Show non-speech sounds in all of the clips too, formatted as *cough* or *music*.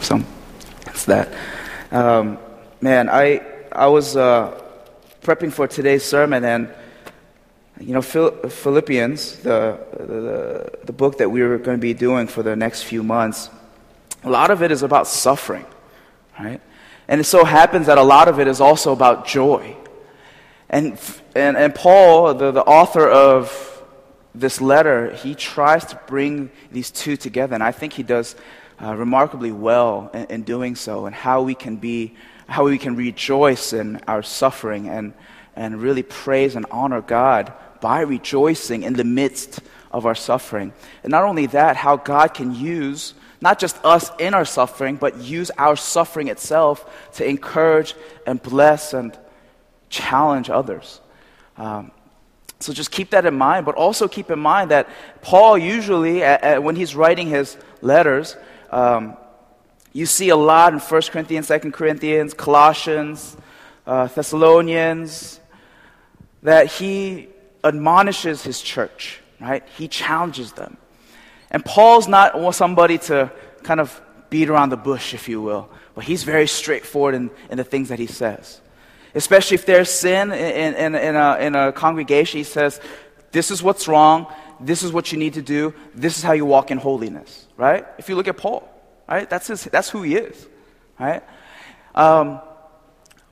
so it's that. Um, man, I I was uh, prepping for today's sermon, and you know, Philippians, the, the the book that we were going to be doing for the next few months, a lot of it is about suffering, right? And it so happens that a lot of it is also about joy. And, and, and Paul, the, the author of this letter, he tries to bring these two together. And I think he does uh, remarkably well in, in, doing so, and how we can be, how we can rejoice in our suffering and, and really praise and honor God by rejoicing in the midst of our suffering. And not only that, how God can use not just us in our suffering, but use our suffering itself to encourage and bless and challenge others. Um, so just keep that in mind, but also keep in mind that Paul usually, when he's writing his letters, um, you see a lot in 1 Corinthians, 2 Corinthians, Colossians, uh, Thessalonians, that he admonishes his church, right? He challenges them. And Paul's not somebody to kind of beat around the bush, if you will, but he's very straightforward in, in the things that he says. Especially if there's sin in, in, in, a, in a congregation, he says, This is what's wrong. This is what you need to do. This is how you walk in holiness, right? If you look at Paul, right? That's, his, that's who he is, right? Um,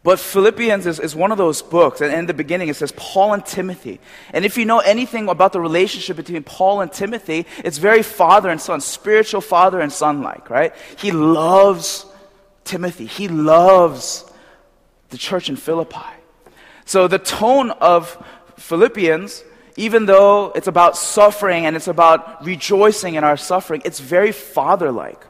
but Philippians is, is one of those books, and in the beginning it says Paul and Timothy. And if you know anything about the relationship between Paul and Timothy, it's very father and son, spiritual father and son like, right? He loves Timothy, he loves the church in Philippi. So the tone of Philippians, even though it's about suffering and it's about rejoicing in our suffering, it's very father like.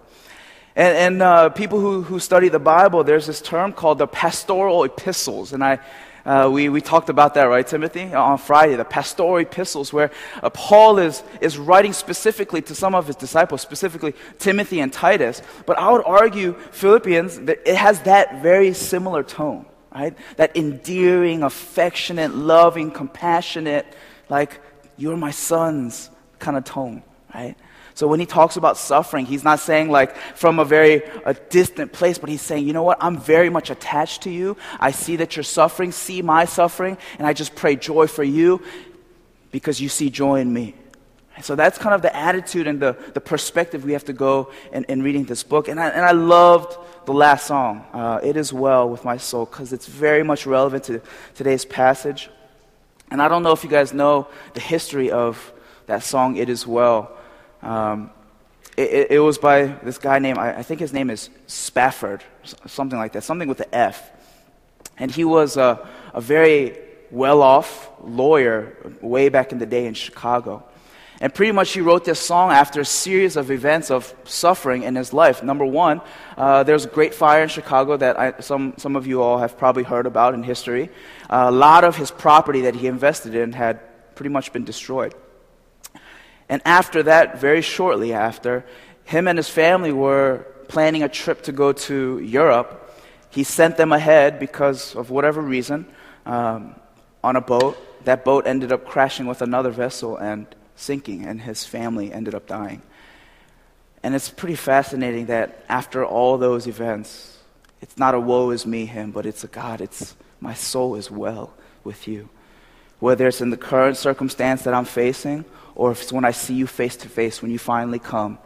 And, and uh, people who, who study the Bible, there's this term called the pastoral epistles. And I, uh, we, we talked about that, right, Timothy, on Friday, the pastoral epistles, where uh, Paul is, is writing specifically to some of his disciples, specifically Timothy and Titus. But I would argue Philippians, that it has that very similar tone, right? That endearing, affectionate, loving, compassionate, like, you're my sons kind of tone, right? So when he talks about suffering, he's not saying like from a very a distant place, but he's saying, you know what? I'm very much attached to you. I see that you're suffering, see my suffering, and I just pray joy for you because you see joy in me. So that's kind of the attitude and the, the perspective we have to go in, in reading this book. And I, and I loved the last song, uh, It Is Well With My Soul, because it's very much relevant to today's passage. And I don't know if you guys know the history of that song, It Is Well. Um, it, it, was by this guy named, I, I, think his name is Spafford, something like that, something with the F. And he was a, a very well off lawyer way back in the day in Chicago. And pretty much he wrote this song after a series of events of suffering in his life. Number one, uh, there's a great fire in Chicago that I, some, some of you all have probably heard about in history. Uh, a lot of his property that he invested in had pretty much been destroyed. And after that, very shortly after, him and his family were planning a trip to go to Europe. He sent them ahead because of whatever reason um, on a boat. That boat ended up crashing with another vessel and sinking, and his family ended up dying. And it's pretty fascinating that after all those events, it's not a woe is me him, but it's a God, it's my soul is well with you. Whether it's in the current circumstance that I'm facing or if it's when I see you face to face, when you finally come,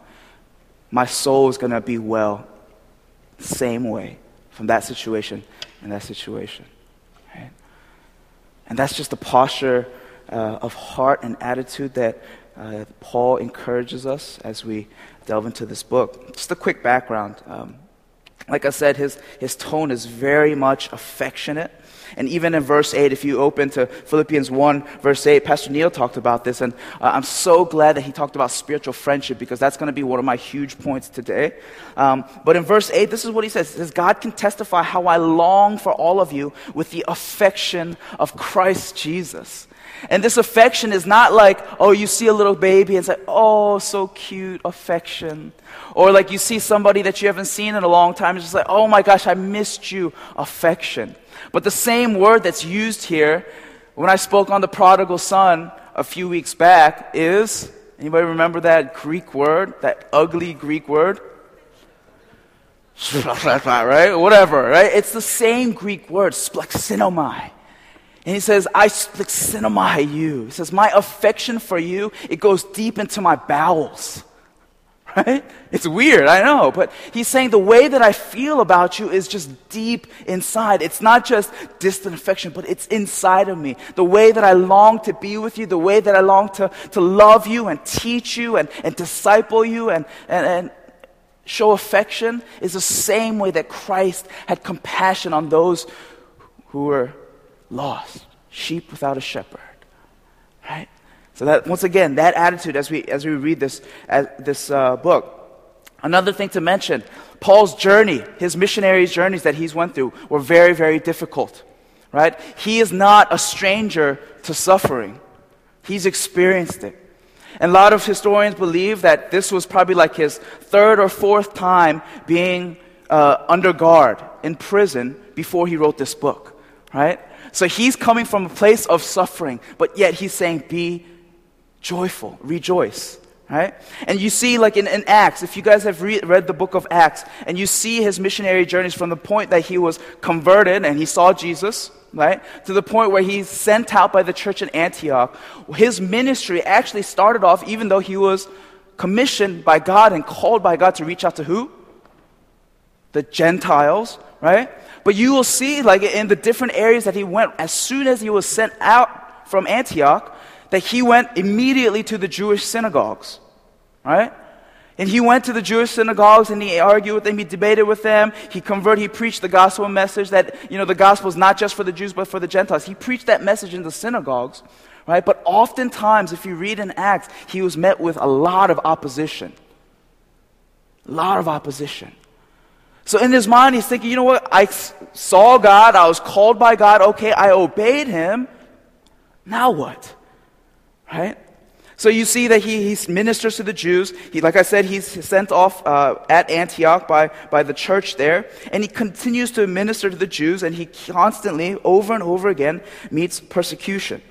my soul is going to be well. Same way from that situation and that situation. Right? And that's just the posture uh, of heart and attitude that uh, Paul encourages us as we delve into this book. Just a quick background. Um, like I said, his, his tone is very much affectionate. And even in verse 8, if you open to Philippians 1, verse 8, Pastor Neil talked about this. And uh, I'm so glad that he talked about spiritual friendship because that's going to be one of my huge points today. Um, but in verse 8, this is what he says. He says, God can testify how I long for all of you with the affection of Christ Jesus. And this affection is not like, oh, you see a little baby and say, oh, so cute, affection. Or like you see somebody that you haven't seen in a long time, and just like, oh my gosh, I missed you, affection. But the same word that's used here when I spoke on the prodigal son a few weeks back is anybody remember that Greek word, that ugly Greek word? *laughs* right? Whatever, right? It's the same Greek word, splexenomai. And he says, I splexenomai you. He says, my affection for you, it goes deep into my bowels. *laughs* Right? It's weird, I know, but he's saying the way that I feel about you is just deep inside. It's not just distant affection, but it's inside of me. The way that I long to be with you, the way that I long to, to love you and teach you and, and disciple you and, and, and show affection is the same way that Christ had compassion on those who were lost, sheep without a shepherd. Right? So that once again, that attitude as we as we read this as, this uh, book. Another thing to mention, Paul's journey, his missionary journeys that he's went through were very very difficult. Right? He is not a stranger to suffering. He's experienced it. And a lot of historians believe that this was probably like his third or fourth time being uh, under guard in prison before he wrote this book, right? So he's coming from a place of suffering, but yet he's saying, Be joyful, rejoice. Right? And you see, like in, in Acts, if you guys have re- read the book of Acts, and you see his missionary journeys from the point that he was converted and he saw Jesus, right, to the point where he's sent out by the church in Antioch, his ministry actually started off even though he was commissioned by God and called by God to reach out to who? The Gentiles, right? But you will see, like in the different areas that he went, as soon as he was sent out from Antioch, that he went immediately to the Jewish synagogues, right? And he went to the Jewish synagogues and he argued with them, he debated with them, he converted, he preached the gospel message that, you know, the gospel is not just for the Jews but for the Gentiles. He preached that message in the synagogues, right? But oftentimes, if you read in Acts, he was met with a lot of opposition. A lot of opposition. So in his mind, he's thinking, you know what? I saw God, I was called by God, okay, I obeyed him. Now what? Right? So you see that he, he ministers to the Jews. He, like I said, he's sent off uh, at Antioch by, by the church there. And he continues to minister to the Jews, and he constantly, over and over again, meets persecution.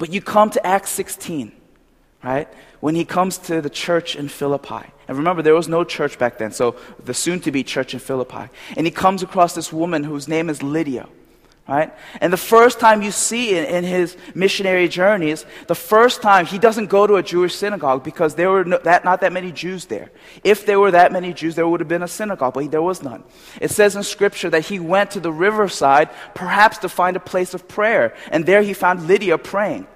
But you come to Acts 16, right? When he comes to the church in Philippi. And remember, there was no church back then, so the soon to be church in Philippi. And he comes across this woman whose name is Lydia right? And the first time you see in, in, his missionary journeys, the first time he doesn't go to a Jewish synagogue because there were no, that, not that many Jews there. If there were that many Jews, there would have been a synagogue, but there was none. It says in scripture that he went to the riverside perhaps to find a place of prayer, and there he found Lydia praying,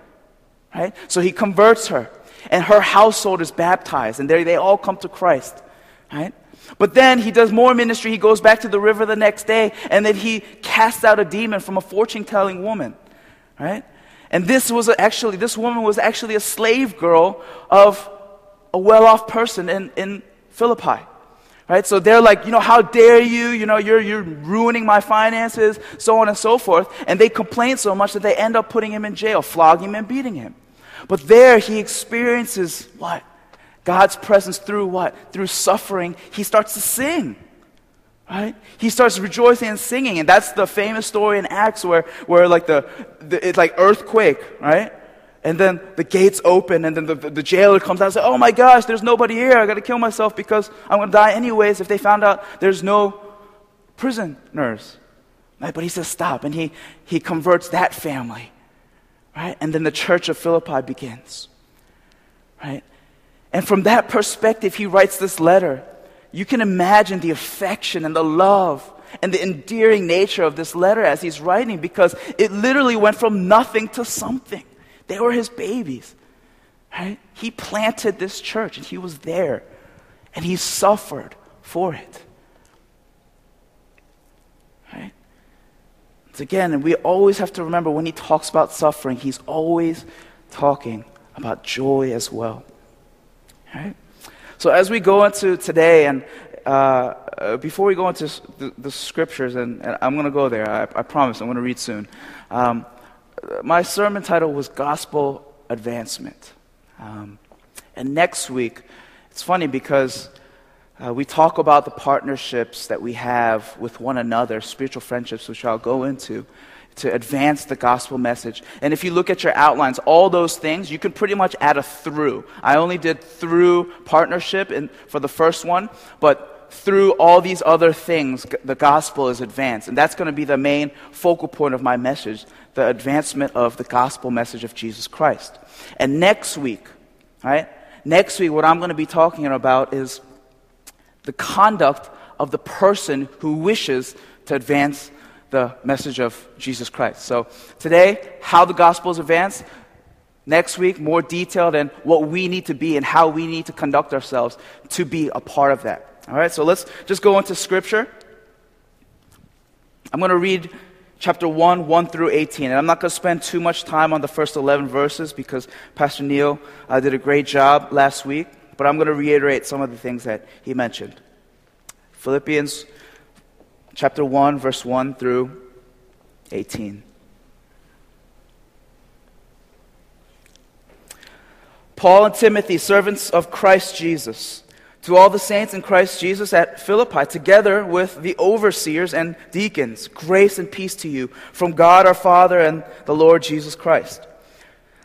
right? So he converts her, and her household is baptized, and they all come to Christ, right? But then he does more ministry. He goes back to the river the next day, and then he casts out a demon from a fortune telling woman. Right? And this was actually, this woman was actually a slave girl of a well off person in, in Philippi. Right? So they're like, you know, how dare you? You know, you're, you're ruining my finances, so on and so forth. And they complain so much that they end up putting him in jail, flogging him and beating him. But there he experiences what? God's presence through what? Through suffering, he starts to sing. Right? He starts rejoicing and singing. And that's the famous story in Acts where, where like the, the it's like earthquake, right? And then the gates open, and then the, the, the jailer comes out and says, Oh my gosh, there's nobody here. I got to kill myself because I'm going to die anyways if they found out there's no prisoners. Right? But he says, Stop. And he, he converts that family. Right? And then the church of Philippi begins. Right? And from that perspective, he writes this letter. You can imagine the affection and the love and the endearing nature of this letter as he's writing because it literally went from nothing to something. They were his babies. Right? He planted this church and he was there and he suffered for it. Right? So again, and we always have to remember when he talks about suffering, he's always talking about joy as well. Right? So as we go into today, and uh, uh, before we go into the, the scriptures, and, and I'm going to go there, I, I, promise, I'm going to read soon. Um, my sermon title was Gospel Advancement. Um, and next week, it's funny because uh, we talk about the partnerships that we have with one another, spiritual friendships, which I'll go into to advance the gospel message. And if you look at your outlines, all those things, you can pretty much add a through. I only did through partnership in, for the first one, but through all these other things, the gospel is advanced. And that's going to be the main focal point of my message the advancement of the gospel message of Jesus Christ. And next week, right? Next week, what I'm going to be talking about is the conduct of the person who wishes to advance the message of Jesus Christ. So today, how the gospel is advanced. Next week, more detailed and what we need to be and how we need to conduct ourselves to be a part of that. All right, so let's just go into scripture. I'm going to read chapter 1, 1 through 18. And I'm not going to spend too much time on the first 11 verses because Pastor Neil uh, did a great job last week, but I'm going to reiterate some of the things that he mentioned. Philippians chapter 1, verse 1 through 18. Paul and Timothy, servants of Christ Jesus to all the saints in Christ Jesus at Philippi, together with the overseers and deacons, grace and peace to you from God our Father and the Lord Jesus Christ.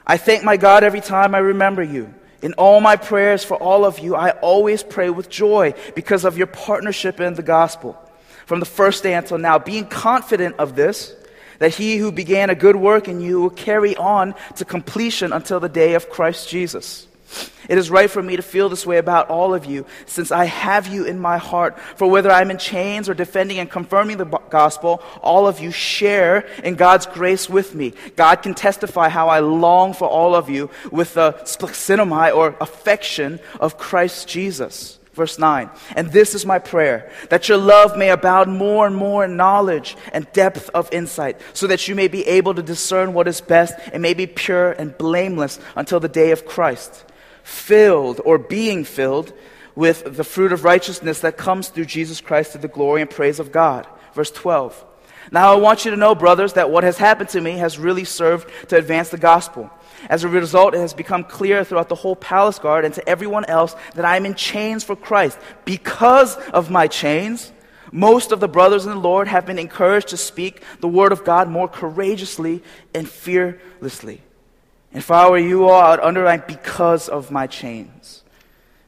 I thank my God every time I remember you. In all my prayers for all of you, I always pray with joy because of your partnership in the gospel. From the first day until now, being confident of this, that he who began a good work in you will carry on to completion until the day of Christ Jesus. It is right for me to feel this way about all of you, since I have you in my heart. For whether I'm in chains or defending and confirming the gospel, all of you share in God's grace with me. God can testify how I long for all of you with the splixenomai or affection of Christ Jesus. Verse 9. And this is my prayer, that your love may abound more and more in knowledge and depth of insight, so that you may be able to discern what is best and may be pure and blameless until the day of Christ filled or being filled with the fruit of righteousness that comes through Jesus Christ to the glory and praise of God. Verse 12. Now I want you to know, brothers, that what has happened to me has really served to advance the gospel. As a result, it has become clear throughout the whole palace guard and to everyone else that I am in chains for Christ. Because of my chains, most of the brothers in the Lord have been encouraged to speak the word of God more courageously and fearlessly. If I were you all, I would underline because of my chains.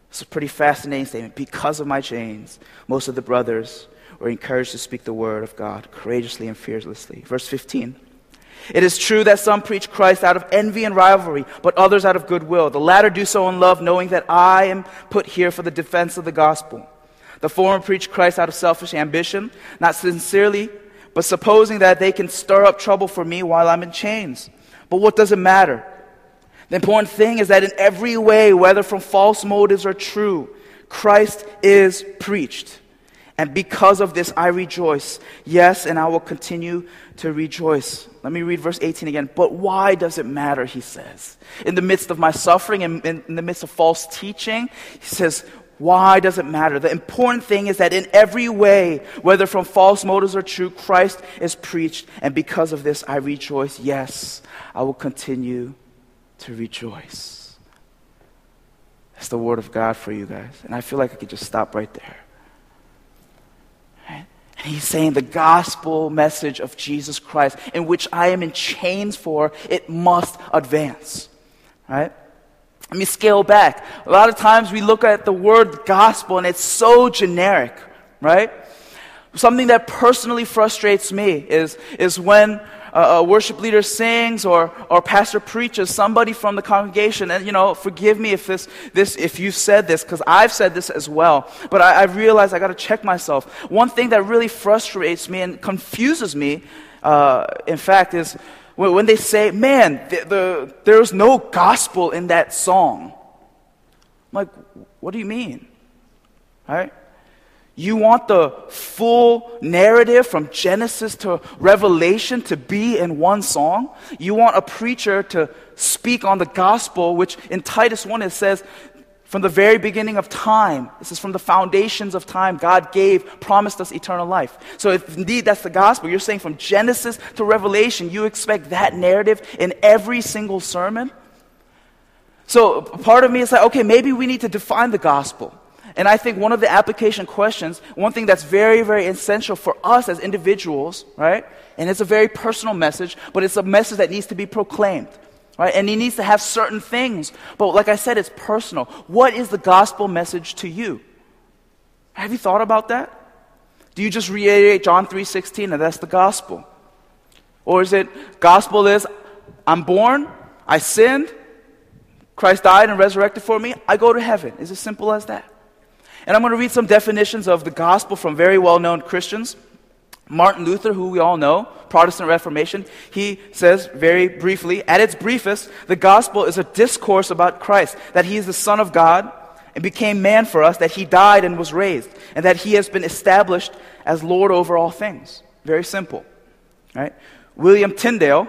It's a pretty fascinating statement. Because of my chains, most of the brothers were encouraged to speak the word of God courageously and fearlessly. Verse 15. It is true that some preach Christ out of envy and rivalry, but others out of goodwill. The latter do so in love, knowing that I am put here for the defense of the gospel. The former preach Christ out of selfish ambition, not sincerely, but supposing that they can stir up trouble for me while I'm in chains. But what does it matter? The important thing is that in every way, whether from false motives or true, Christ is preached. And because of this, I rejoice. Yes, and I will continue to rejoice. Let me read verse 18 again. But why does it matter, he says? In the midst of my suffering and in, in the midst of false teaching, he says, why does it matter? The important thing is that in every way, whether from false motives or true, Christ is preached. And because of this, I rejoice. Yes, I will continue to rejoice. That's the word of God for you guys. And I feel like I could just stop right there. Right? And he's saying the gospel message of Jesus Christ, in which I am in chains for, it must advance. Right? Let me scale back. A lot of times we look at the word gospel and it's so generic, right? Something that personally frustrates me is, is when a, worship leader sings or, or pastor preaches, somebody from the congregation, and you know, forgive me if this, this if you said this, because I've said this as well, but I, I realize I got to check myself. One thing that really frustrates me and confuses me, uh, in fact, is when, when they say, man, the, the, there's no gospel in that song. I'm like, what do you mean? Right? You want the full narrative from Genesis to Revelation to be in one song? You want a preacher to speak on the gospel, which in Titus 1 it says, from the very beginning of time, this is from the foundations of time, God gave, promised us eternal life. So if indeed that's the gospel, you're saying from Genesis to Revelation, you expect that narrative in every single sermon? So part of me is like, okay, maybe we need to define the gospel. And I think one of the application questions, one thing that's very, very essential for us as individuals, right? And it's a very personal message, but it's a message that needs to be proclaimed, right? And it needs to have certain things. But like I said, it's personal. What is the gospel message to you? Have you thought about that? Do you just reiterate John 3:16 and that's the gospel? Or is it gospel is I'm born, I sinned, Christ died and resurrected for me, I go to heaven. Is it simple as that. And I'm going to read some definitions of the gospel from very well-known Christians. Martin Luther, who we all know, Protestant Reformation, he says very briefly, at its briefest, the gospel is a discourse about Christ, that he is the Son of God and became man for us, that he died and was raised, and that he has been established as Lord over all things. Very simple. Right? William Tyndale,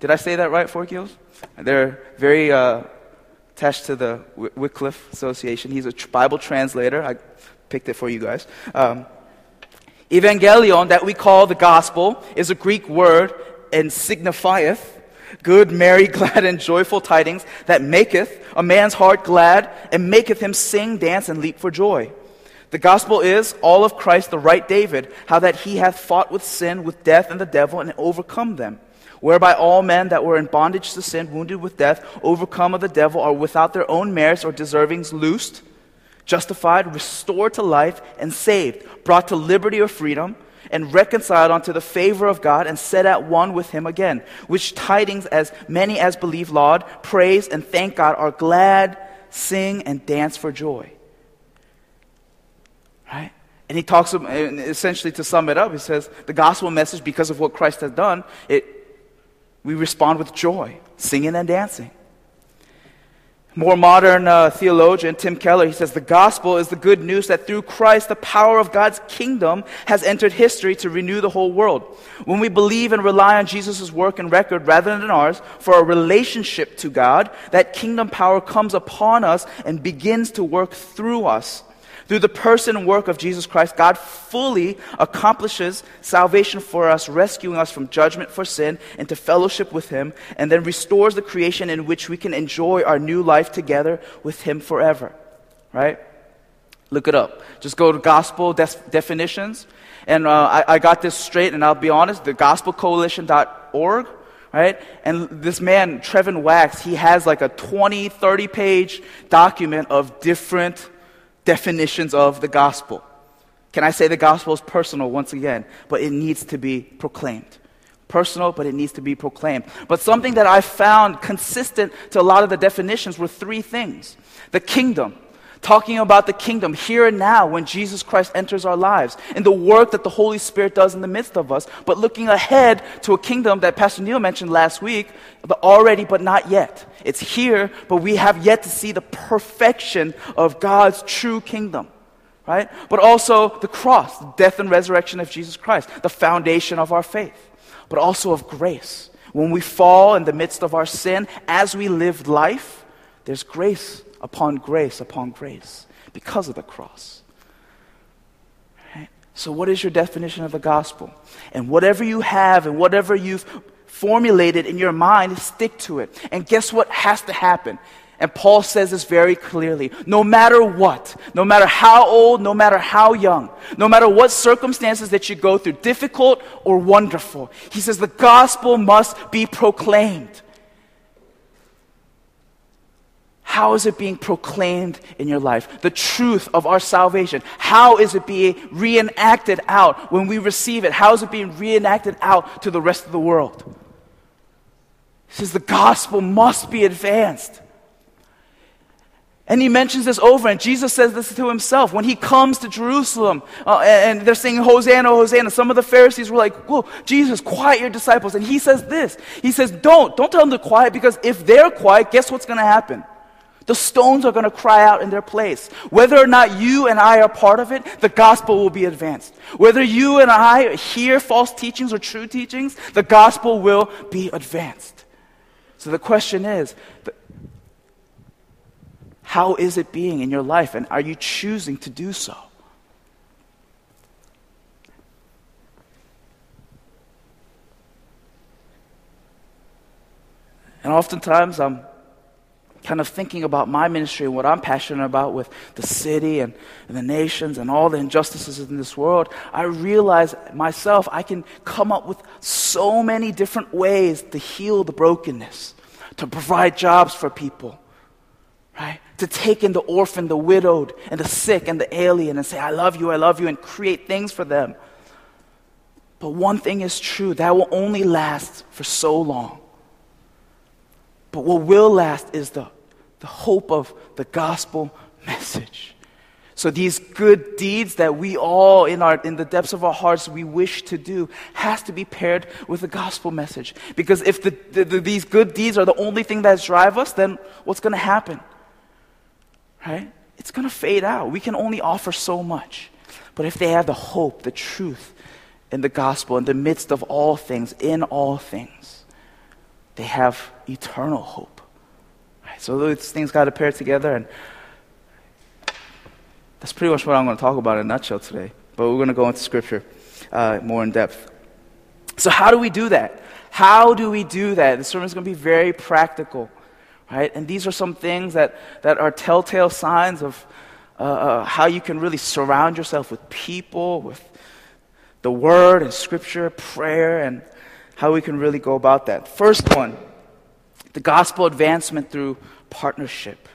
did I say that right, Forkios? They're very uh, attached to the Wycliffe Association. He's a Bible translator. I picked it for you guys. Um, Evangelion, that we call the gospel, is a Greek word and signifieth good, merry, *laughs* glad, and joyful tidings that maketh a man's heart glad and maketh him sing, dance, and leap for joy. The gospel is all of Christ, the right David, how that he hath fought with sin, with death, and the devil, and overcome them. Whereby all men that were in bondage to sin, wounded with death, overcome of the devil, are without their own merits or deservings loosed justified, restored to life, and saved, brought to liberty or freedom, and reconciled unto the favor of God, and set at one with him again. Which tidings, as many as believe, laud, praise, and thank God, are glad, sing, and dance for joy. Right? And he talks, um, essentially to sum it up, he says, the gospel message, because of what Christ has done, it, we respond with joy, singing and dancing. More modern uh, theologian Tim Keller, he says, the gospel is the good news that through Christ, the power of God's kingdom has entered history to renew the whole world. When we believe and rely on Jesus' work and record rather than ours for a relationship to God, that kingdom power comes upon us and begins to work through us. Through the person and work of Jesus Christ, God fully accomplishes salvation for us, rescuing us from judgment for sin into fellowship with Him, and then restores the creation in which we can enjoy our new life together with Him forever. Right? Look it up. Just go to gospel definitions. And uh, I, I got this straight, and I'll be honest, the gospelcoalition.org right? And this man, Trevin Wax, he has like a 20, 30 page document of different definitions of the gospel. Can I say the gospel is personal once again? But it needs to be proclaimed. Personal, but it needs to be proclaimed. But something that I found consistent to a lot of the definitions were three things the kingdom, talking about the kingdom here and now when Jesus Christ enters our lives, and the work that the Holy Spirit does in the midst of us, but looking ahead to a kingdom that Pastor Neil mentioned last week, but already, but not yet. It's here, but we have yet to see the perfection of God's true kingdom. Right? But also the cross, the death and resurrection of Jesus Christ, the foundation of our faith, but also of grace. When we fall in the midst of our sin, as we live life, there's grace upon grace upon grace because of the cross. Right? So, what is your definition of the gospel? And whatever you have and whatever you've formulated in your mind, stick to it. And guess what has to happen? And Paul says this very clearly. No matter what, no matter how old, no matter how young, no matter what circumstances that you go through, difficult or wonderful, he says the gospel must be proclaimed. How is it being proclaimed in your life? The truth of our salvation. How is it being reenacted out when we receive it? How is it being reenacted out to the rest of the world? He says the gospel must be advanced. And he mentions this over, and Jesus says this to himself when he comes to Jerusalem, uh, and they're saying, Hosanna, Hosanna. Some of the Pharisees were like, Whoa, Jesus, quiet your disciples. And he says this He says, Don't, don't tell them to quiet, because if they're quiet, guess what's going to happen? The stones are going to cry out in their place. Whether or not you and I are part of it, the gospel will be advanced. Whether you and I hear false teachings or true teachings, the gospel will be advanced. So the question is, how is it being in your life and are you choosing to do so? And oftentimes I'm kind of thinking about my ministry and what I'm passionate about with the city and, and, the nations and all the injustices in this world, I realize myself I can come up with so many different ways to heal the brokenness, to provide jobs for people, right? To take in the orphan, the widowed, and the sick, and the alien, and say, I love you, I love you, and create things for them. But one thing is true that will only last for so long. But what will last is the, the hope of the gospel message. So these good deeds that we all in our in the depths of our hearts we wish to do has to be paired with the gospel message. Because if the, the, the, these good deeds are the only thing that drive us, then what's going to happen? Right? It's going to fade out. We can only offer so much. But if they have the hope, the truth in the gospel in the midst of all things, in all things, they have eternal hope. So those things got to pair together and that's pretty much what I'm going to talk about in a nutshell today. But we're going to go into scripture uh, more in depth. So, how do we do that? How do we do that? The sermon is going to be very practical, right? And these are some things that, that are telltale signs of uh, uh, how you can really surround yourself with people, with the word and scripture, prayer, and how we can really go about that. First one the gospel advancement through partnership.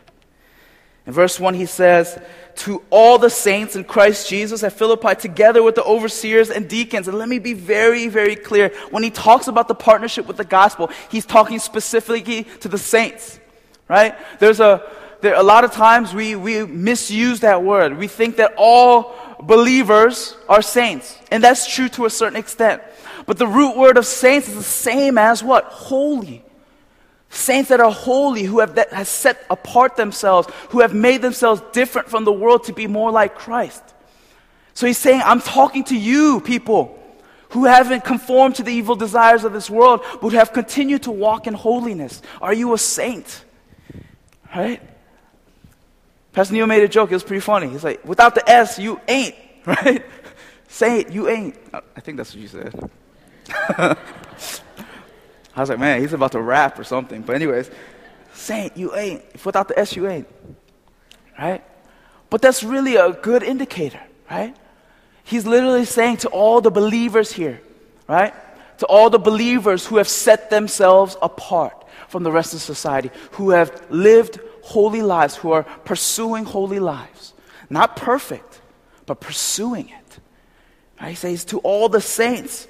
In verse 1, he says, To all the saints in Christ Jesus at Philippi, together with the overseers and deacons. And let me be very, very clear. When he talks about the partnership with the gospel, he's talking specifically to the saints, right? There's a, there, a lot of times we, we misuse that word. We think that all believers are saints. And that's true to a certain extent. But the root word of saints is the same as what? Holy. Saints that are holy, who have that, has set apart themselves, who have made themselves different from the world to be more like Christ. So he's saying, I'm talking to you, people who haven't conformed to the evil desires of this world, but have continued to walk in holiness. Are you a saint? Right? Pastor Neil made a joke. It was pretty funny. He's like, without the S, you ain't, *laughs* right? Saint, you ain't. I think that's what you said. *laughs* I was like, man, he's about to rap or something. But, anyways, saint, you ain't. If without the S, you ain't. Right? But that's really a good indicator, right? He's literally saying to all the believers here, right? To all the believers who have set themselves apart from the rest of society, who have lived holy lives, who are pursuing holy lives. Not perfect, but pursuing it. Right? He says to all the saints,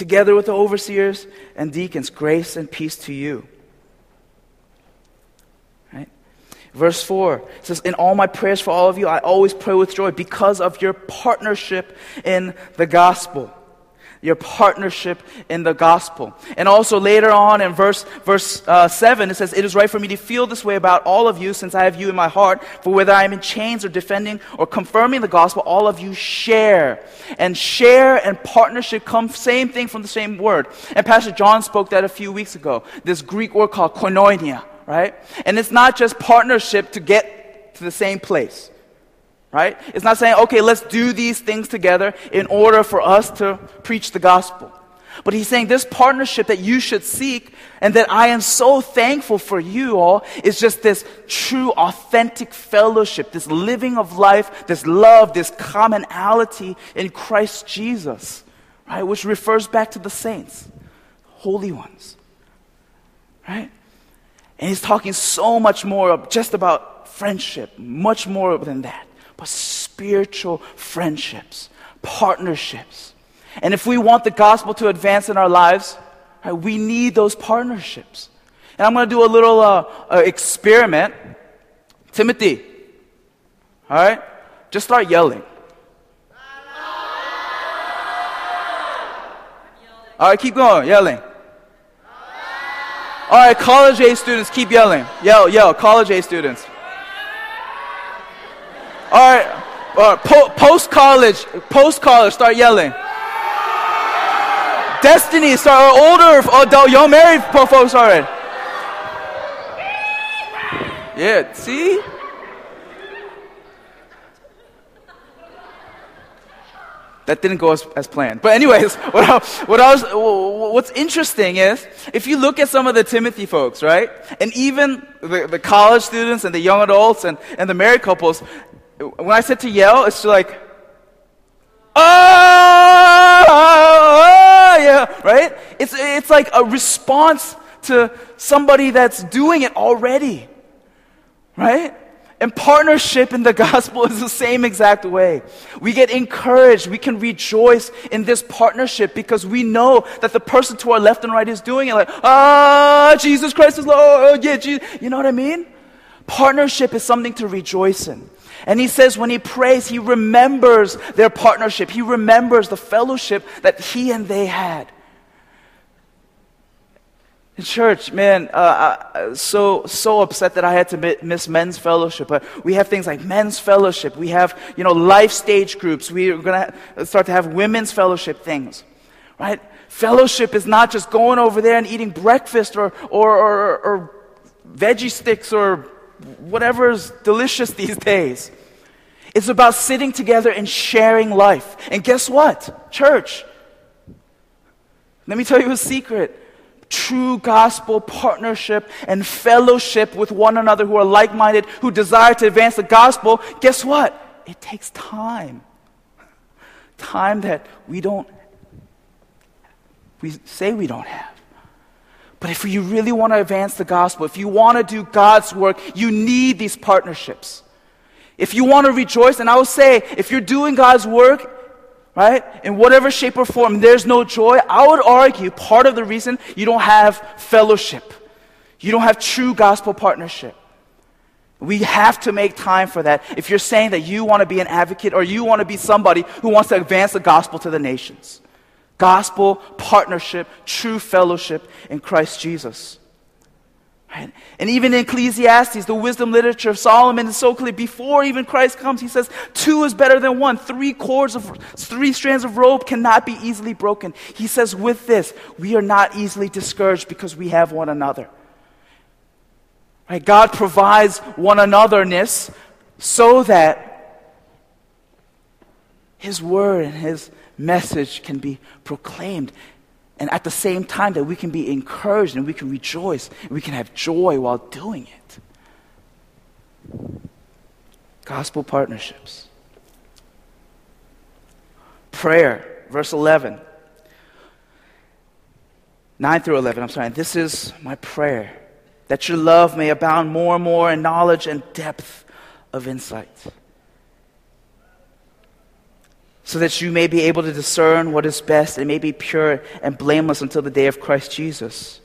together with the overseers and deacons, grace and peace to you. Right? Verse 4 says, In all my prayers for all of you, I always pray with joy because of your partnership in the gospel your partnership in the gospel. And also later on in verse, verse uh, 7, it says, It is right for me to feel this way about all of you since I have you in my heart. For whether I am in chains or defending or confirming the gospel, all of you share. And share and partnership come same thing from the same word. And Pastor John spoke that a few weeks ago. This Greek word called koinonia, right? And it's not just partnership to get to the same place right? It's not saying, okay, let's do these things together in order for us to preach the gospel. But he's saying this partnership that you should seek and that I am so thankful for you all is just this true, authentic fellowship, this living of life, this love, this commonality in Christ Jesus, right? Which refers back to the saints, holy ones, right? And he's talking so much more just about friendship, much more than that but spiritual friendships, partnerships. And if we want the gospel to advance in our lives, right, we need those partnerships. And I'm going to do a little uh, uh, experiment. Timothy, all right? Just start yelling. All right, keep going, yelling. All right, college A students, keep yelling. Yell, yell, college A students. All right, uh, po- post college, post college, start yelling. Destiny, start older adult, young married folks, all right. Yeah, see? That didn't go as, as planned. But anyways, *laughs* what I, what I was, what's interesting is, if you look at some of the Timothy folks, right? And even the, the college students and the young adults and, and the married couples, when I said to yell, it's like, oh, oh, yeah, right? It's, it's like a response to somebody that's doing it already, Right? And partnership in the *laughs* gospel is the same exact way. We get encouraged. We can rejoice in this partnership because we know that the person to our left and right is doing it. Like, ah, Jesus Christ is Lord. Yeah, Jesus. You know what I mean? Partnership is something to rejoice in. And he says when he prays, he remembers their partnership. He remembers the fellowship that he and they had. In church, man, uh, so so upset that I had to miss men's fellowship. But we have things like men's fellowship. We have you know life stage groups. We're gonna start to have women's fellowship things, right? Fellowship is not just going over there and eating breakfast or or, or, or veggie sticks or whatever's delicious these days. It's about sitting together and sharing life. And guess what, church? Let me tell you a secret true gospel partnership and fellowship with one another who are like minded, who desire to advance the gospel, guess what? It takes time. Time that we don't, we say we don't have. But if you really want to advance the gospel, if you want to do God's work, you need these partnerships. If you want to rejoice, and I will say, if you're doing God's work, right? In whatever shape or form, there's no joy. I would argue part of the reason you don't have fellowship, you don't have true gospel partnership. We have to make time for that. If you're saying that you want to be an advocate or you want to be somebody who wants to advance the gospel to the nations, gospel partnership, true fellowship in Christ Jesus. Right? And even in Ecclesiastes, the wisdom literature of Solomon is so clear. Before even Christ comes, he says, two is better than one. Three cords of, three strands of rope cannot be easily broken. He says, with this, we are not easily discouraged because we have one another. Right? God provides one anotherness so that his word and his message can be proclaimed and at the same time that we can be encouraged and we can rejoice and we can have joy while doing it. Gospel partnerships. Prayer, verse 11. 9 through 11, I'm sorry. This is my prayer that your love may abound more and more in knowledge and depth of insight so that you may be able to discern what is best and may be pure and blameless until the day of Christ Jesus.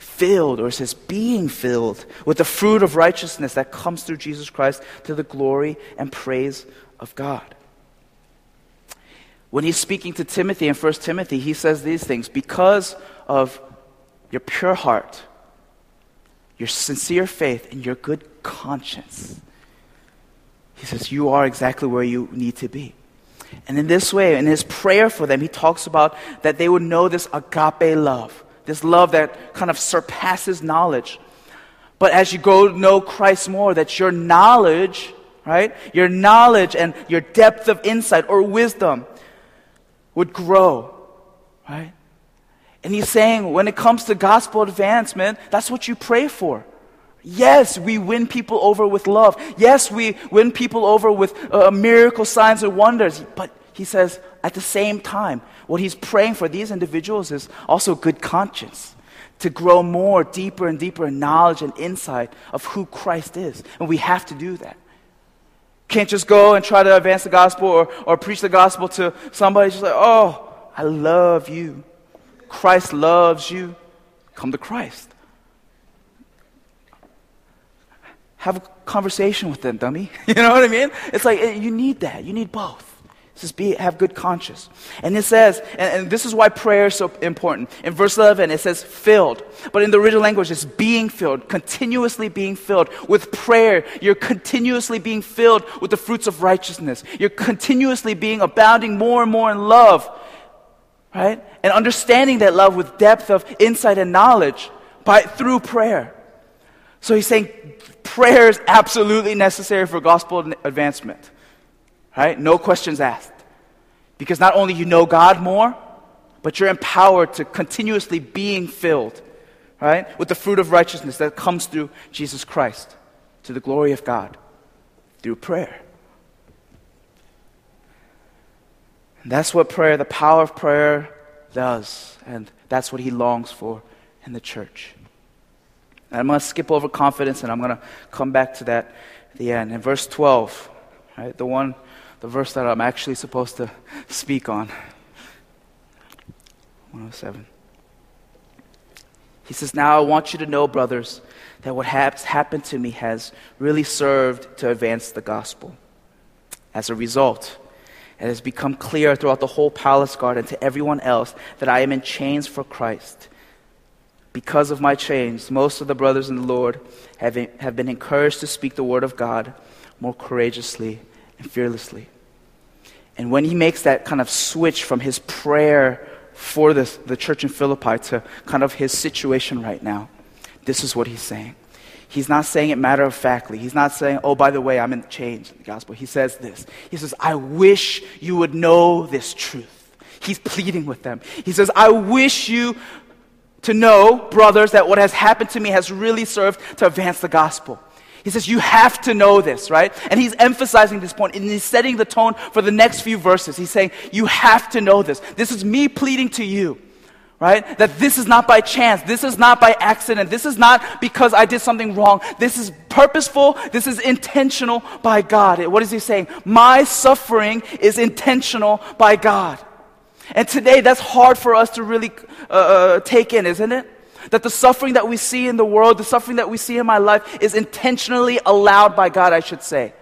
Filled, or it says being filled, with the fruit of righteousness that comes through Jesus Christ to the glory and praise of God. When he's speaking to Timothy in 1 Timothy, he says these things because of your pure heart, your sincere faith, and your good conscience. He says, You are exactly where you need to be. And in this way, in his prayer for them, he talks about that they would know this agape love, this love that kind of surpasses knowledge. But as you go know Christ more, that your knowledge, right, your knowledge and your depth of insight or wisdom would grow, right? And he's saying when it comes to gospel advancement, that's what you pray for. Yes, we win people over with love. Yes, we win people over with uh, miracle signs and wonders. But he says, at the same time, what he's praying for these individuals is also good conscience to grow more, deeper and deeper in knowledge and insight of who Christ is. And we have to do that. Can't just go and try to advance the gospel or, or preach the gospel to somebody just like, oh, I love you. Christ loves you. Come to Christ. Have a conversation with them, dummy. *laughs* You know what I mean? It's like eh, you need that. You need both. Just be have good conscience. And it says, and, and, this is why prayer is so important. In verse 11, it says filled. But in the original language, it's being filled, continuously being filled. With prayer, you're continuously being filled with the fruits of righteousness. You're continuously being abounding more and more in love. Right? And understanding that love with depth of insight and knowledge by through prayer. So he's saying prayer is absolutely necessary for gospel advancement. Right? No questions asked. Because not only you know God more, but you're empowered to continuously being filled, right, with the fruit of righteousness that comes through Jesus Christ to the glory of God through prayer. And that's what prayer, the power of prayer does, and that's what he longs for in the church. I'm going to skip over confidence and I'm going to come back to that at the end. In verse 12, right, the one, the verse that I'm actually supposed to speak on. 107. He says, Now I want you to know, brothers, that what has happened to me has really served to advance the gospel. As a result, it has become clear throughout the whole palace guard and to everyone else that I am in chains for Christ. Because of my chains, most of the brothers in the Lord have, been encouraged to speak the word of God more courageously and fearlessly. And when he makes that kind of switch from his prayer for this, the church in Philippi to kind of his situation right now, this is what he's saying. He's not saying it matter of factly. He's not saying, oh, by the way, I'm in chains in the gospel. He says this. He says, I wish you would know this truth. He's pleading with them. He says, I wish you to know, brothers, that what has happened to me has really served to advance the gospel. He says, You have to know this, right? And he's emphasizing this point and he's setting the tone for the next few verses. He's saying, You have to know this. This is me pleading to you, right? That this is not by chance. This is not by accident. This is not because I did something wrong. This is purposeful. This is intentional by God. What is he saying? My suffering is intentional by God. And today, that's hard for us to really uh, uh, take in, isn't it? That the suffering that we see in the world, the suffering that we see in my life, is intentionally allowed by God, I should say.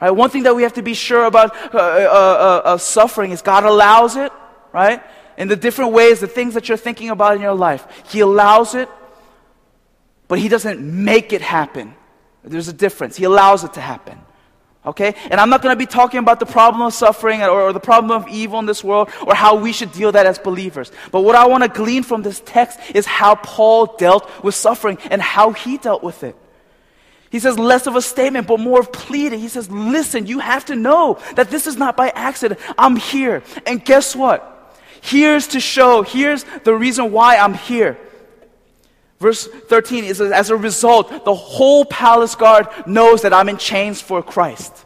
Right? One thing that we have to be sure about uh, uh, uh, uh suffering is God allows it, right? In the different ways, the things that you're thinking about in your life. He allows it, but He doesn't make it happen. There's a difference. He allows it to happen. Okay? And I'm not going to be talking about the problem of suffering or, or, the problem of evil in this world or how we should deal that as believers. But what I want to glean from this text is how Paul dealt with suffering and how he dealt with it. He says less of a statement, but more of pleading. He says, listen, you have to know that this is not by accident. I'm here. And guess what? Here's to show, here's the reason why I'm here. Verse 13 is as a result, the whole palace guard knows that I'm in chains for Christ.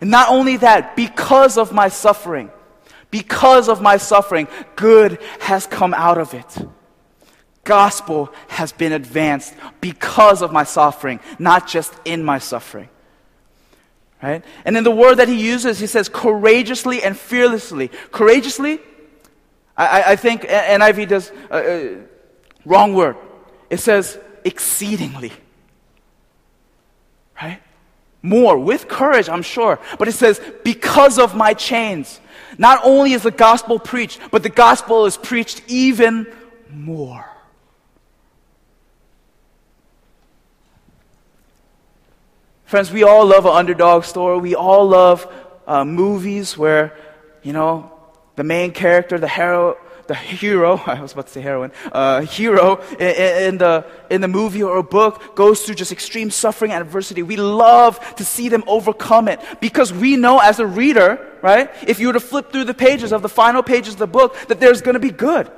And not only that, because of my suffering, because of my suffering, good has come out of it. Gospel has been advanced because of my suffering, not just in my suffering. Right? And in the word that he uses, he says courageously and fearlessly. Courageously, I, I think NIV does uh, uh, wrong word it says exceedingly. Right? More, with courage, I'm sure. But it says, because of my chains. Not only is the gospel preached, but the gospel is preached even more. Friends, we all love an underdog story. We all love uh, movies where, you know, the main character, the hero, the hero, *laughs* I was about to say heroine, uh, hero in, in, the, in the movie or book goes through just extreme suffering and adversity. We love to see them overcome it because we know as a reader, right, if you were to flip through the pages of the final pages of the book, that there's going to be good,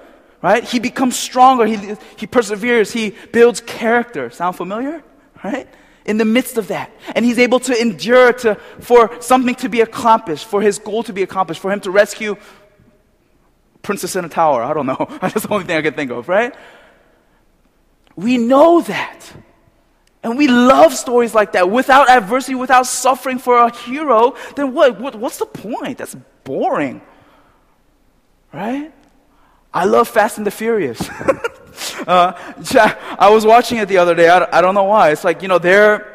right? He becomes stronger, he, he perseveres, he builds character. Sound familiar? Right? in the midst of that. And he's able to endure to, for something to be accomplished, for his goal to be accomplished, for him to rescue princess in a tower. I don't know. *laughs* That's the only thing I can think of, right? We know that. And we love stories like that. Without adversity, without suffering for a hero, then what, what what's the point? That's boring. Right? I love Fast and the Furious. *laughs* uh, *laughs* I was watching it the other day. I, I don't know why. It's like, you know, they're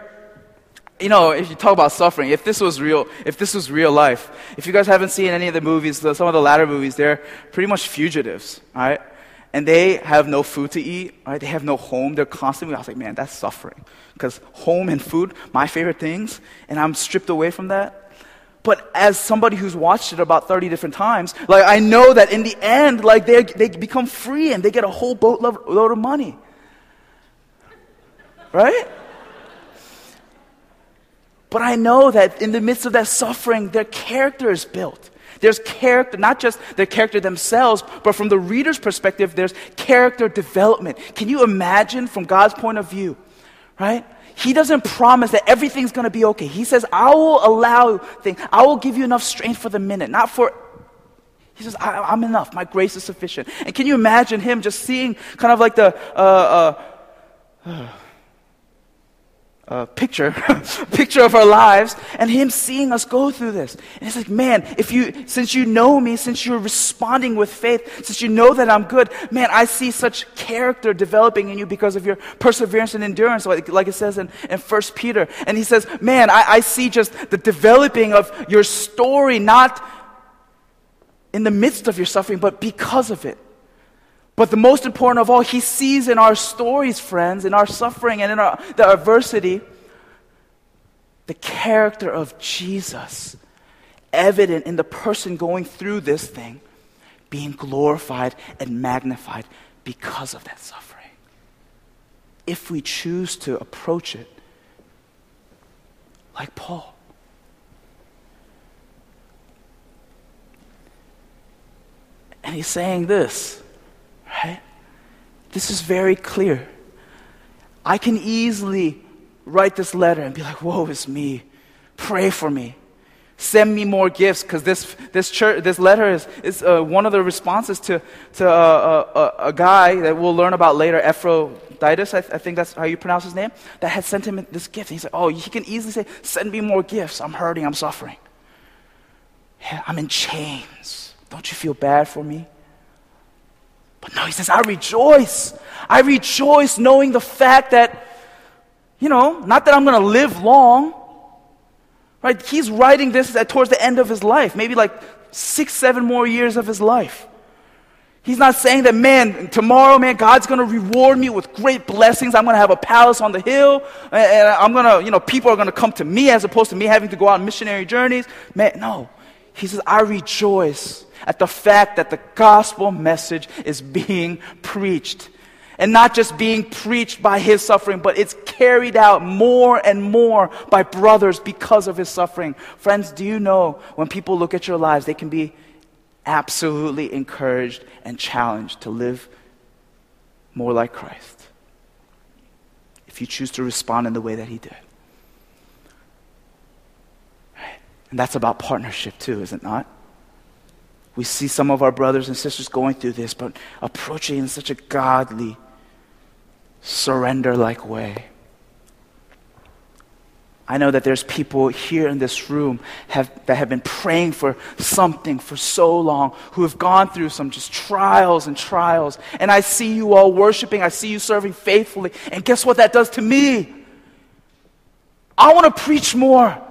you know, if you talk about suffering, if this was real, if this was real life, if you guys haven't seen any of the movies, the, some of the latter movies, they're pretty much fugitives, right? And they have no food to eat, right? They have no home. They're constantly, I was like, man, that's suffering. Because home and food, my favorite things, and I'm stripped away from that. But as somebody who's watched it about 30 different times, like, I know that in the end, like, they, they become free and they get a whole boatload of money. Right? But I know that in the midst of that suffering, their character is built. There's character, not just their character themselves, but from the reader's perspective, there's character development. Can you imagine from God's point of view, right? He doesn't promise that everything's going to be okay. He says, I will allow things, I will give you enough strength for the minute, not for. He says, I, am enough. My grace is sufficient. And can you imagine him just seeing kind of like the. Uh, uh, uh, picture, *laughs* picture of our lives, and Him seeing us go through this. And it's like, man, if you, since you know me, since you're responding with faith, since you know that I'm good, man, I see such character developing in you because of your perseverance and endurance, like, like it says in, in 1 Peter. And he says, man, I, I see just the developing of your story, not in the midst of your suffering, but because of it. But the most important of all, he sees in our stories, friends, in our suffering and in our, the adversity, the character of Jesus evident in the person going through this thing, being glorified and magnified because of that suffering. If we choose to approach it like Paul. And he's saying this Right? This is very clear. I can easily write this letter and be like, woe is me. Pray for me. Send me more gifts because this, this, church, this letter is, is uh, one of the responses to, to uh, uh, uh a guy that we'll learn about later, Epaphroditus, I, th- I, think that's how you pronounce his name, that had sent him this gift. And he said, Oh, he can easily say, Send me more gifts. I'm hurting, I'm suffering. Yeah, I'm in chains. Don't you feel bad for me? No, he says, I rejoice. I rejoice knowing the fact that, you know, not that I'm going to live long, right? He's writing this at, towards the end of his life, maybe like six, seven more years of his life. He's not saying that, man, tomorrow, man, God's going to reward me with great blessings. I'm going to have a palace on the hill, and I'm going to, you know, people are going to come to me as opposed to me having to go on missionary journeys. Man, no. He says, I rejoice at the fact that the gospel message is being preached. And not just being preached by his suffering, but it's carried out more and more by brothers because of his suffering. Friends, do you know when people look at your lives, they can be absolutely encouraged and challenged to live more like Christ if you choose to respond in the way that he did. And that's about partnership too, is it not? We see some of our brothers and sisters going through this, but approaching in such a godly, surrender like way. I know that there's people here in this room have, that have been praying for something for so long, who have gone through some just trials and trials. And I see you all worshiping, I see you serving faithfully. And guess what that does to me? I want to preach more.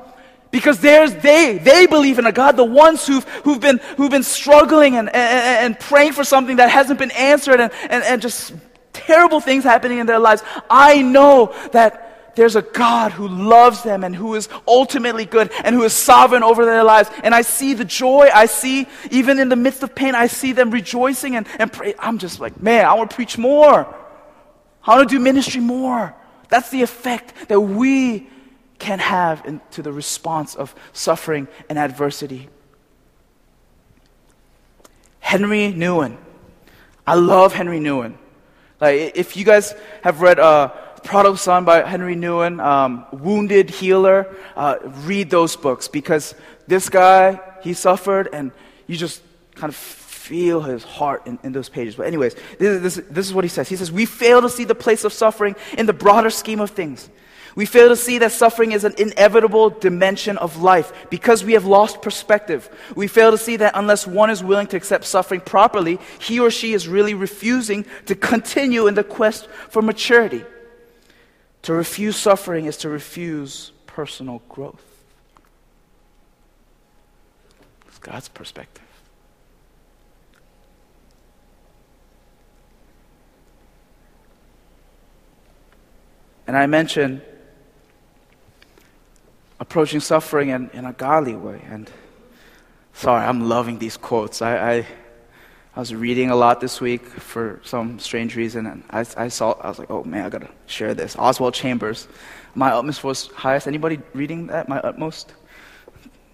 Because there's they, they believe in a God, the ones who've, who've, been, who've been struggling and, and, and praying for something that hasn't been answered and, and, and just terrible things happening in their lives. I know that there's a God who loves them and who is ultimately good and who is sovereign over their lives. And I see the joy. I see, even in the midst of pain, I see them rejoicing and, and pray. I'm just like, man, I want to preach more. I want to do ministry more. That's the effect that we can have into the response of suffering and adversity. Henry Nouwen. I love Henry Nouwen. Like, if you guys have read uh, Prodigal Son by Henry Nouwen, um, Wounded Healer, uh, read those books because this guy, he suffered and you just kind of feel his heart in, in those pages. But, anyways, this, this, this is what he says. He says, We fail to see the place of suffering in the broader scheme of things. We fail to see that suffering is an inevitable dimension of life because we have lost perspective. We fail to see that unless one is willing to accept suffering properly, he or she is really refusing to continue in the quest for maturity. To refuse suffering is to refuse personal growth. It's God's perspective. And I mentioned approaching suffering in, in a godly way. And sorry, I'm loving these quotes. I, I, I was reading a lot this week for some strange reason, and I, I saw, I was like, oh man, I gotta share this. Oswald Chambers, my utmost was highest. Anybody reading that? My utmost?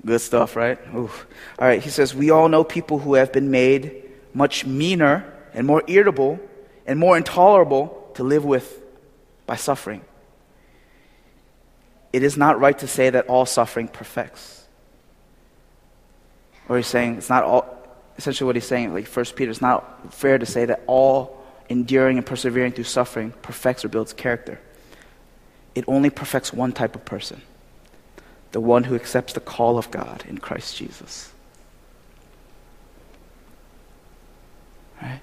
Good stuff, right? Ooh. All right, he says, we all know people who have been made much meaner and more irritable and more intolerable to live with by suffering it is not right to say that all suffering perfects. Or he's saying it's not all, essentially what he's saying, like First Peter, it's not fair to say that all enduring and persevering through suffering perfects or builds character. it only perfects one type of person the one who accepts the call of God in Christ Jesus. Right?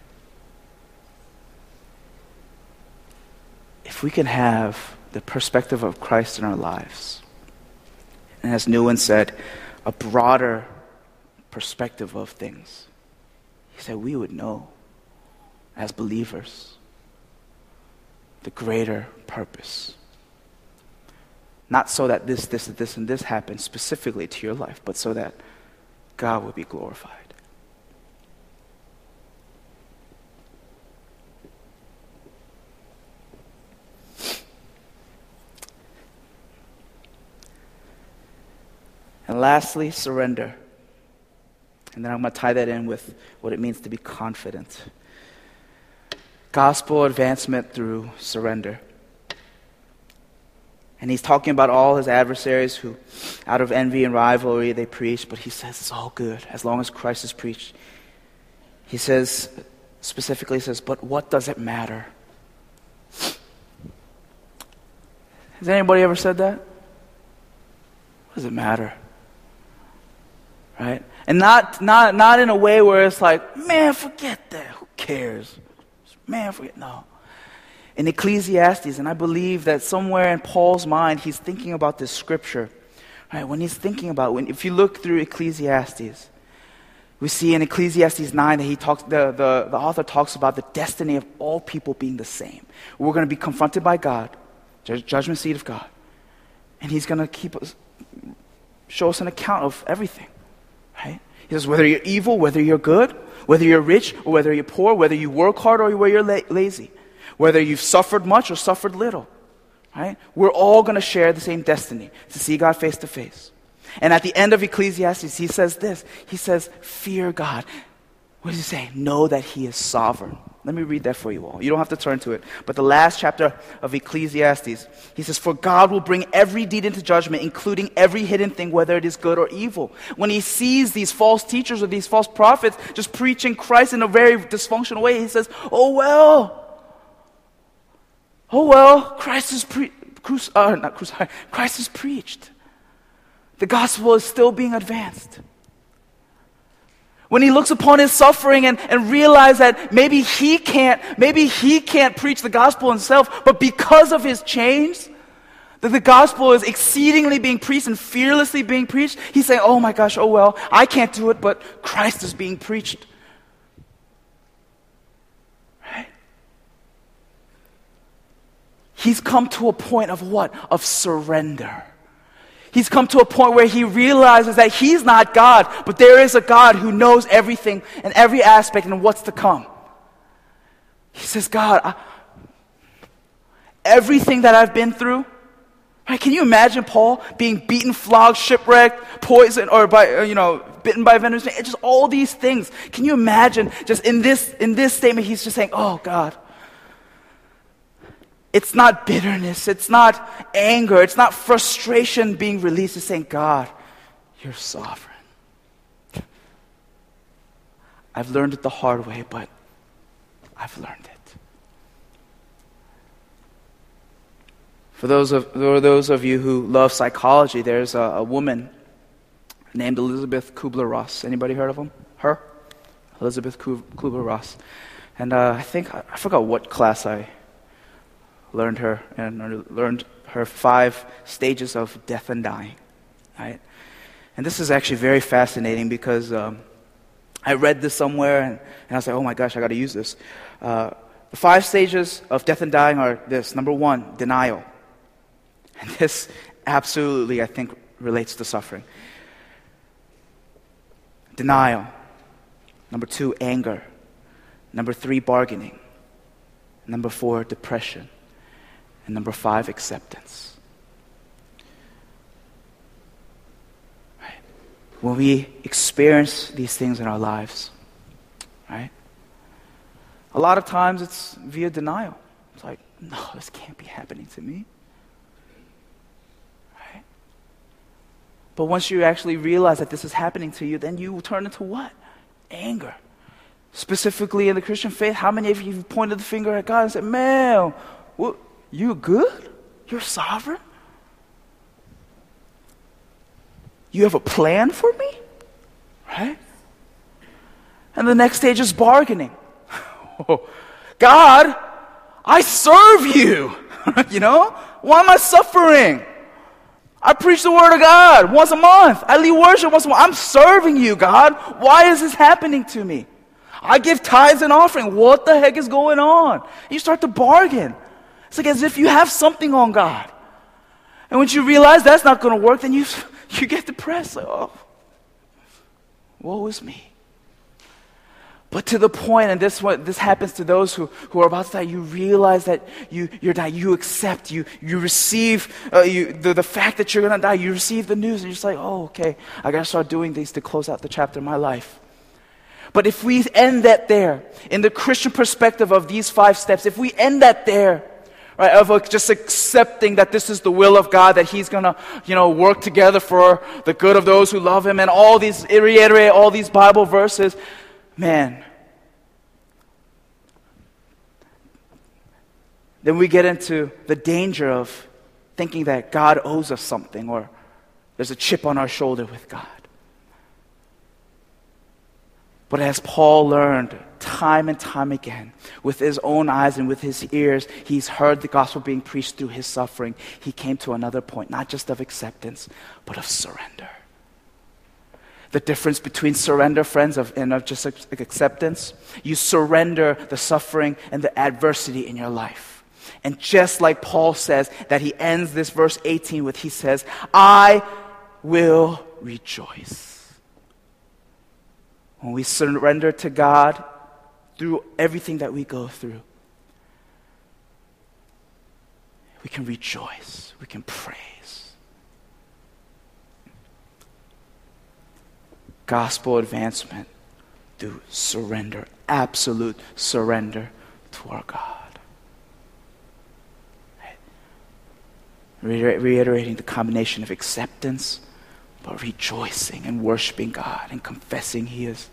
If we can have the perspective of Christ in our lives, and as Nouwen said, a broader perspective of things, he said we would know as believers the greater purpose. Not so that this, this, this, and this happens specifically to your life, but so that God will be glorified. And lastly, surrender. And then I'm going to tie that in with what it means to be confident. Gospel advancement through surrender. And he's talking about all his adversaries who, out of envy and rivalry, they preach, but he says it's all good as long as Christ is preached. He says, specifically he says, but what does it matter? Has anybody ever said that? What does it matter? Right? And not, not, not in a way where it's like, man, forget that. Who cares? Man, forget. No in Ecclesiastes, and I believe that somewhere in Paul's mind, he's thinking about this scripture. Right? When he's thinking about, when, if you look through Ecclesiastes, we see in Ecclesiastes 9 that he talks, the, the, the author talks about the destiny of all people being the same. We're going to be confronted by God, judgment seat of God, and he's going to keep us, show us an account of everything. Right? He says, whether you're evil, whether you're good, whether you're rich or whether you're poor, whether you work hard or whether you're la- lazy whether you've suffered much or suffered little. Right? We're all going to share the same destiny to see God face to face. And at the end of Ecclesiastes, he says this He says, Fear God. What does he say? Know that he is sovereign. Let me read that for you all. You don't have to turn to it. But the last chapter of Ecclesiastes, he says, For God will bring every deed into judgment, including every hidden thing, whether it is good or evil. When he sees these false teachers or these false prophets just preaching Christ in a very dysfunctional way, he says, Oh, well, Oh well, Christ is pre- cru- uh, not crucified. *laughs* Christ is preached. The gospel is still being advanced. When he looks upon his suffering and, and realizes that maybe he can't, maybe he can't preach the gospel himself, but because of his chains, that the gospel is exceedingly being preached and fearlessly being preached, he's saying, Oh my gosh, oh well, I can't do it, but Christ is being preached. Right? He's come to a point of what? Of surrender. He's come to a point where he realizes that he's not God, but there is a God who knows everything and every aspect and what's to come. He says, God, I, everything that I've been through, right, can you imagine Paul being beaten, flogged, shipwrecked, poisoned, or by, uh, you know, bitten by venomous snake? Just all these things. Can you imagine just in this, in this statement, he's just saying, oh God, it's not bitterness. It's not anger. It's not frustration being released. It's saying, God, you're sovereign. I've learned it the hard way, but I've learned it. For those of, for those of you who love psychology, there's a, a woman named Elizabeth Kubler-Ross. Anybody heard of him? Her? Elizabeth Kubler-Ross. And uh, I think, I forgot what class I learned her and learned her five stages of death and dying. Right? And this is actually very fascinating because um, I read this somewhere and, and I was like, oh my gosh, I got to use this. Uh, the five stages of death and dying are this number one, denial. And this absolutely, I think, relates to suffering. Denial. Number two, anger. Number three, bargaining. Number four, depression. And number five, acceptance. Right? When we experience these things in our lives, right? A lot of times it's via denial. It's like, *laughs* no, this can't be happening to me. Right? But once you actually realize that this is happening to you, then you turn into what? Anger. Specifically in the Christian faith, how many of you have pointed the finger at God and said, man, what, you good? You're sovereign? You have a plan for me? Right? And the next stage is bargaining. *laughs* Oh, God, I serve you. *laughs* you know? Why am I suffering? I preach the word of God once a month. I lead worship once a month. I'm serving you, God. Why is this happening to me? I give tithes and offering. What the heck is going on? You start to bargain. It's like as if you have something on God. And once you realize that's not going to work, then you, *laughs* you get depressed. Like, oh, woe is me. But to the point, and this what this happens to those who, who are about to die, you realize that you, you're dying. You accept, you, you receive uh, you, the, the fact that you're going to die. You receive the news, and you're just like, oh, okay, I got to start doing these to close out the chapter of my life. But if we end that there, in the Christian perspective of these five steps, if we end that there, right, of just accepting that this is the will of God, that He's gonna, you know, work together for the good of those who love Him, and all these, reiterate all these Bible verses, man, then we get into the danger of thinking that God owes us something or there's a chip on our shoulder with God. But as Paul learned time and time again, with his own eyes and with his ears, he's heard the gospel being preached through his suffering. He came to another point, not just of acceptance, but of surrender. The difference between surrender, friends, of, and of just acceptance. You surrender the suffering and the adversity in your life. And just like Paul says, that he ends this verse 18 with, he says, I will rejoice. When we surrender to God through everything that we go through, we can rejoice, we can praise. gospel advancement through surrender, absolute surrender to our God. reiterating the combination of acceptance, but rejoicing and worshiping God and confessing He is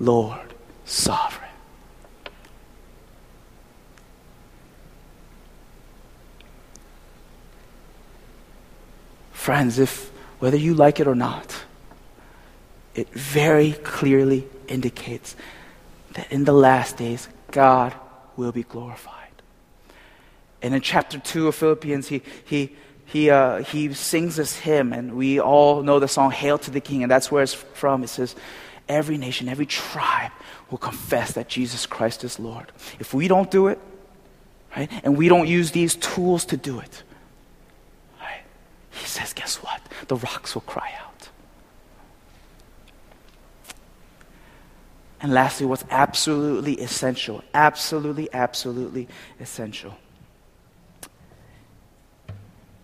Lord, sovereign. Friends, if whether you like it or not, it very clearly indicates that in the last days, God will be glorified. And in chapter 2 of Philippians, he, he, he, uh, he sings this hymn, and we all know the song, Hail to the King, and that's where it's from. It says, Every nation, every tribe will confess that Jesus Christ is Lord. If we don't do it, right, and we don't use these tools to do it, right, he says, guess what? The rocks will cry out. And lastly, what's absolutely essential, absolutely, absolutely essential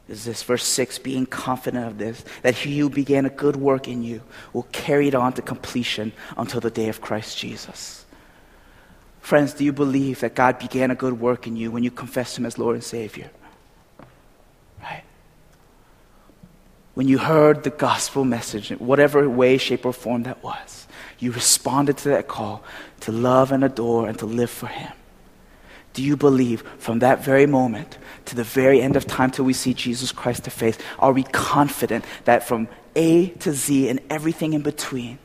is this verse 6 being confident of this that he who began a good work in you will carry it on to completion until the day of Christ Jesus. Friends, do you believe that God began a good work in you when you confessed him as Lord and Savior? Right? When you heard the gospel message in whatever way, shape, or form that was, you responded to that call to love and adore and to live for him. Do you believe from that very moment to the very end of time till we see Jesus Christ to face, are we confident that from A to Z and everything in between,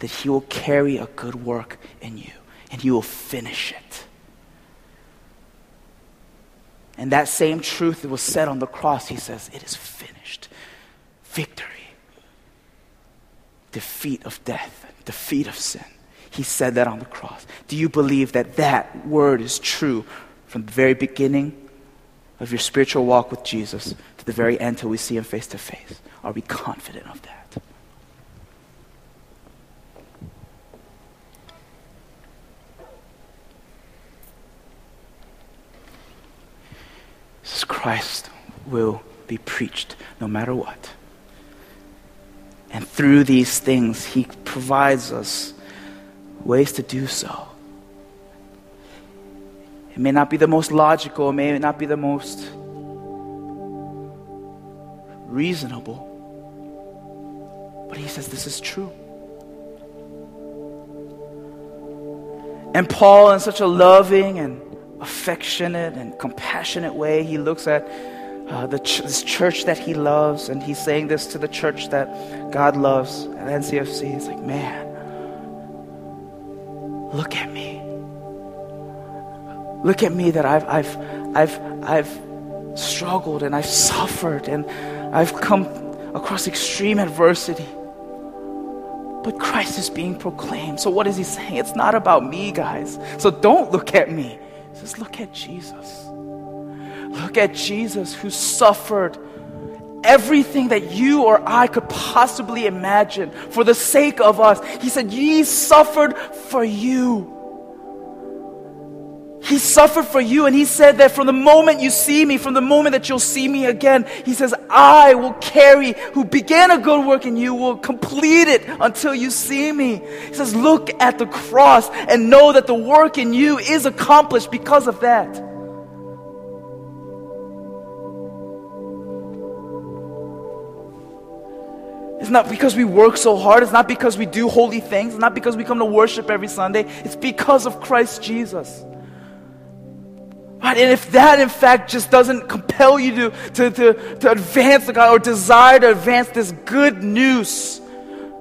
that He will carry a good work in you and He will finish it? And that same truth that was said on the cross, He says, It is finished. Victory, defeat of death, defeat of sin. He said that on the cross. Do you believe that that word is true from the very beginning of your spiritual walk with Jesus to the very end till we see him face to face? Are we confident of that? Jesus Christ will be preached no matter what. And through these things, he provides us ways to do so. It may not be the most logical, it may not be the most reasonable, but he says this is true. And Paul, in such a loving and affectionate and compassionate way, he looks at uh, ch- this church that he loves, and he's saying this to the church that God loves at NCFC. It's like, man, look at me. Look at me that I've, I've, I've, I've struggled and I've suffered and I've come across extreme adversity. But Christ is being proclaimed. So, what is he saying? It's not about me, guys. So, don't look at me. Says, Look at Jesus. Look at Jesus who suffered everything that you or I could possibly imagine for the sake of us. He said, Ye suffered for you. He suffered for you, and He said that from the moment you see me, from the moment that you'll see me again, He says, I will carry, who began a good work in you, will complete it until you see me. He says, Look at the cross and know that the work in you is accomplished because of that. It's not because we work so hard. It's not because we do holy things. It's not because we come to worship every Sunday. It's because of Christ Jesus. Right? And if that, in fact, just doesn't compel you to, to, to, to advance the God or desire to advance this good news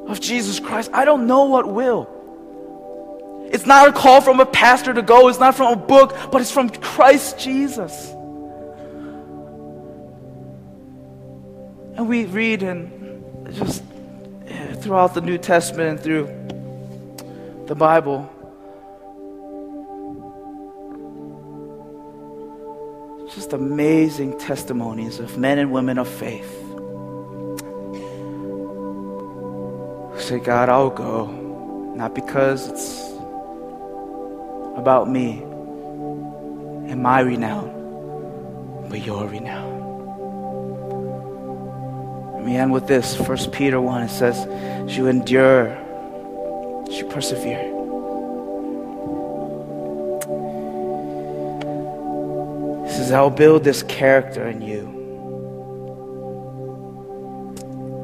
of Jesus Christ, I don't know what will. It's not a call from a pastor to go, it's not from a book, but it's from Christ Jesus. And we read and just eh, throughout the New Testament and through the Bible. Just amazing testimonies of men and women of faith. Who say, God, I'll go, not because it's about me and my renown, but your renown. Me end with this. First Peter 1, it says, You endure, you persevere. It says, I'll build this character in you.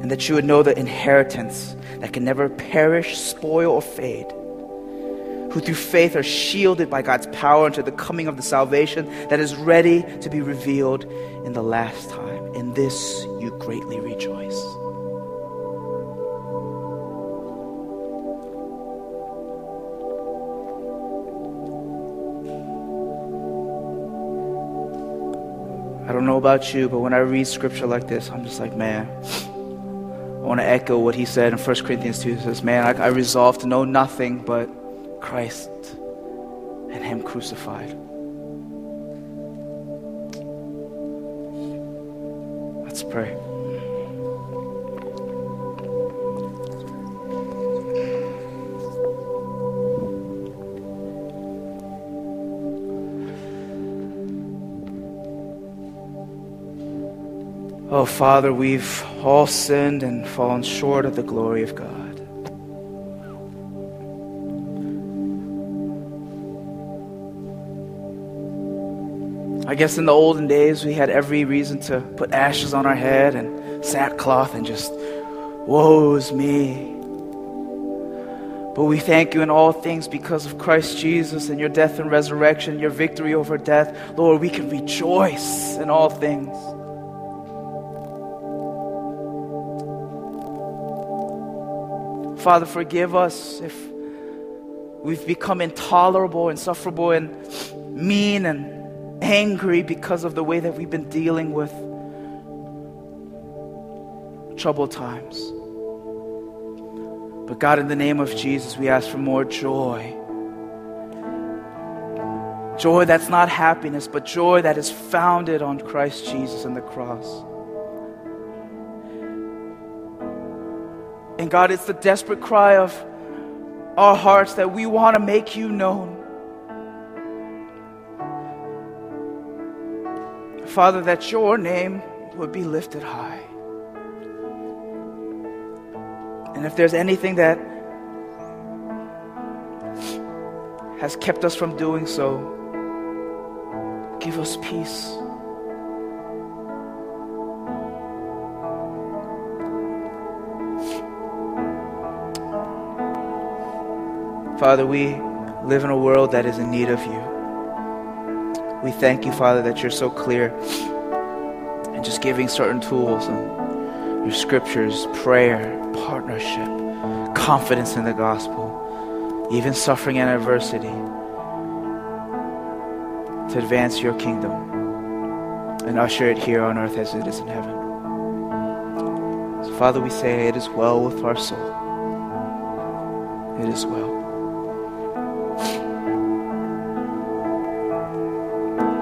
And that you would know the inheritance that can never perish, spoil, or fade. Who through faith are shielded by God's power until the coming of the salvation that is ready to be revealed in the last time. In this you greatly rejoice. I don't know about you, but when I read scripture like this, I'm just like, man, I want to echo what he said in 1 Corinthians 2. He says, man, I, I resolve to know nothing but Christ and Him crucified. Pray. Oh, Father, we've all sinned and fallen short of the glory of God. I guess in the olden days, we had every reason to put ashes on our head and sackcloth and just, woe's me. But we thank you in all things because of Christ Jesus and your death and resurrection, your victory over death. Lord, we can rejoice in all things. Father, forgive us if we've become intolerable, insufferable, and mean and angry because of the way that we've been dealing with troubled times. But God, in the name of Jesus, we ask for more joy. Joy that's not happiness, but joy that is founded on Christ Jesus and the cross. And God, it's the desperate cry of our hearts that we want to make you known. Father, that your name would be lifted high. And if there's anything that has kept us from doing so, give us peace. Father, we live in a world that is in need of you. We thank you, Father, that you're so clear and just giving certain tools and your scriptures, prayer, partnership, confidence in the gospel, even suffering and adversity to advance your kingdom and usher it here on earth as it is in heaven. So, Father, we say it is well with our soul. It is well.